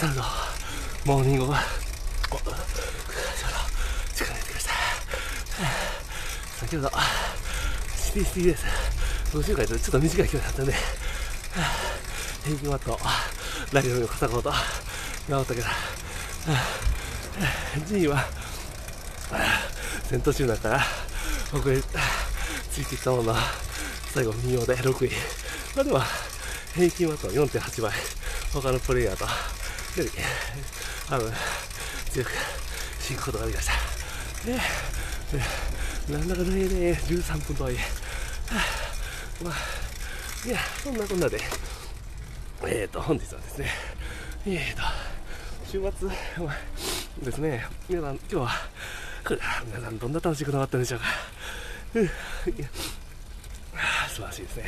朝のモーニングは、おちょっと力入れてきました。先ほど、CTC です。5週間ちょっと短い距離だったんで、平均ワット、ライオンを肩こうと、頑張ったけど、G は、先頭集団から僕へついてきたもの最後2秒で6位。まあでも、平均ワット4.8倍。他のプレイヤーと、より、あの、強く進くことができました。で、でなんだかね、ね、13分とはいえ、まあ、いや、そんなこんなで、えーと、本日はですね、えーと、週末、まあ、ですね、皆さん、今日は、皆さん、どんな楽しいことがあったんでしょうか。うん、いや素晴らしいですね。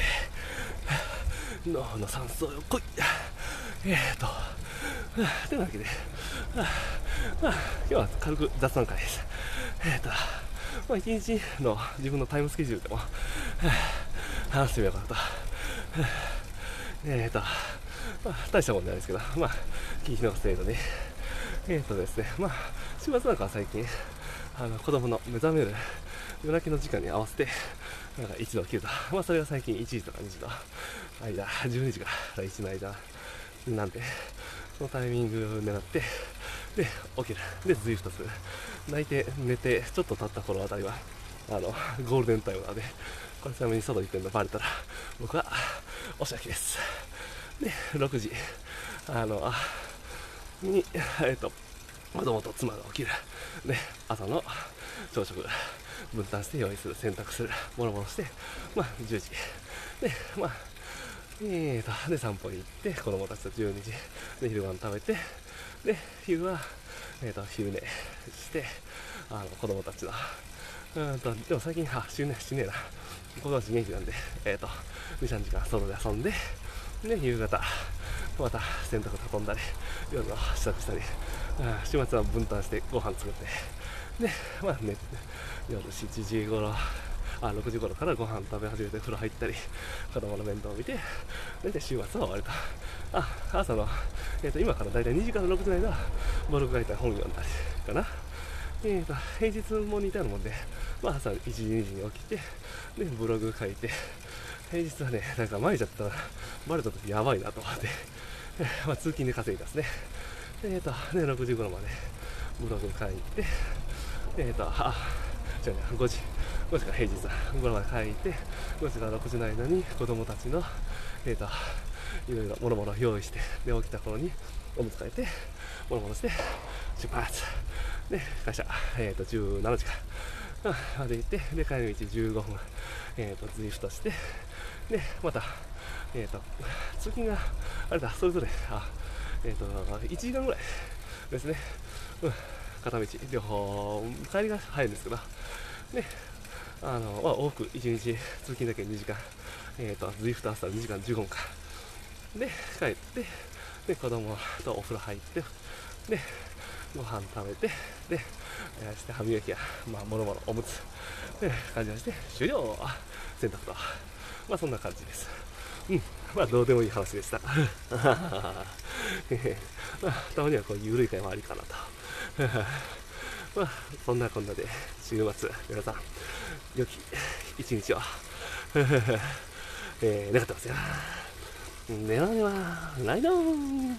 脳の酸素よこい。えーと、というわけで、まあ、今日は軽く雑談会です。えーと、まあ、一日の自分のタイムスケジュールでも、話してみようかなと。えーと、まあ、大したもんじゃないですけど、まあ、聞きの程度で、えーとですね、まあ、週末なんかは最近、あの子供の目覚める夜泣きの時間に合わせて、なんか一度起きると。まあ、それが最近1時とか2時の間、12時から1時の間なんで、のタイミングを狙って、で、起きる。で、ズイフトする。泣いて、寝て、ちょっと経った頃あたりは、あの、ゴールデンタイムなので、これちなみに外行ってるのバレたら、僕は、おしゃきです。で、6時、あの、に、えっ、と、子供と妻が起きる。で、朝の朝食、分担して用意する、洗濯する、もろもろして、まあ、10時。で、まあ、えーと、で、散歩に行って、子供たちと12時、で、昼ご飯食べて、で、昼は、えーと、昼寝して、あの、子供たちの、うんと、でも最近、あ、死ね、死ねえな。子供たち元気なんで、えーと、2、3時間外で遊んで、で、夕方、また洗濯運んだり、夜の支度したり、週末は分担してご飯作って、で、まあね、夜7時頃、あ6時頃からご飯食べ始めて風呂入ったり、子供の面倒を見て、大体週末は終わりと。あ、朝の、えー、と今から大体2時から6時の間、ブログ書いた本読んだりかな。えーと、平日も似たようなもんで、まあ、朝1時、2時に起きて、で、ブログ書いて、平日はね、なんか前じゃったら、バレた時やばいなと思って、えまあ、通勤で稼いだですね。えっ、ー、と、ね、6時頃までブログ書いて、えっ、ー、と、あ、じゃあね、5時、5時から平日は頃まで書いて、5時から6時の間に子供たちの、えっ、ー、と、いろいろもろもろ用意して、で、起きた頃におむつ替えて、もろもろして、出発。で、会社、えっ、と、17時から、まで行って、で、帰り道15分、えっ、と、ズイフトして、で、また、えっ、と、通勤が、あれだ、それぞれ、あ、えっ、ー、と、1時間ぐらいですね。うん、片道、両方、帰りが早いんですけど、ね、あの、まあ、多く1日通勤だけ2時間、えっ、ー、と、ズイフト朝2時間15分か。で、帰って、で、子供とお風呂入って、で、ご飯食べて、で、えして歯磨きや、まあ、もろもろおむつ、で、感じがして、終了洗濯と。まあ、そんな感じです。うん、まあ、どうでもいい話でした。まあ、たまにはこう緩い会もありかなと。まあ、そんなこんなで、週末、皆さん、良き一日を、えー、願ってますよ。ではでは、ライドン。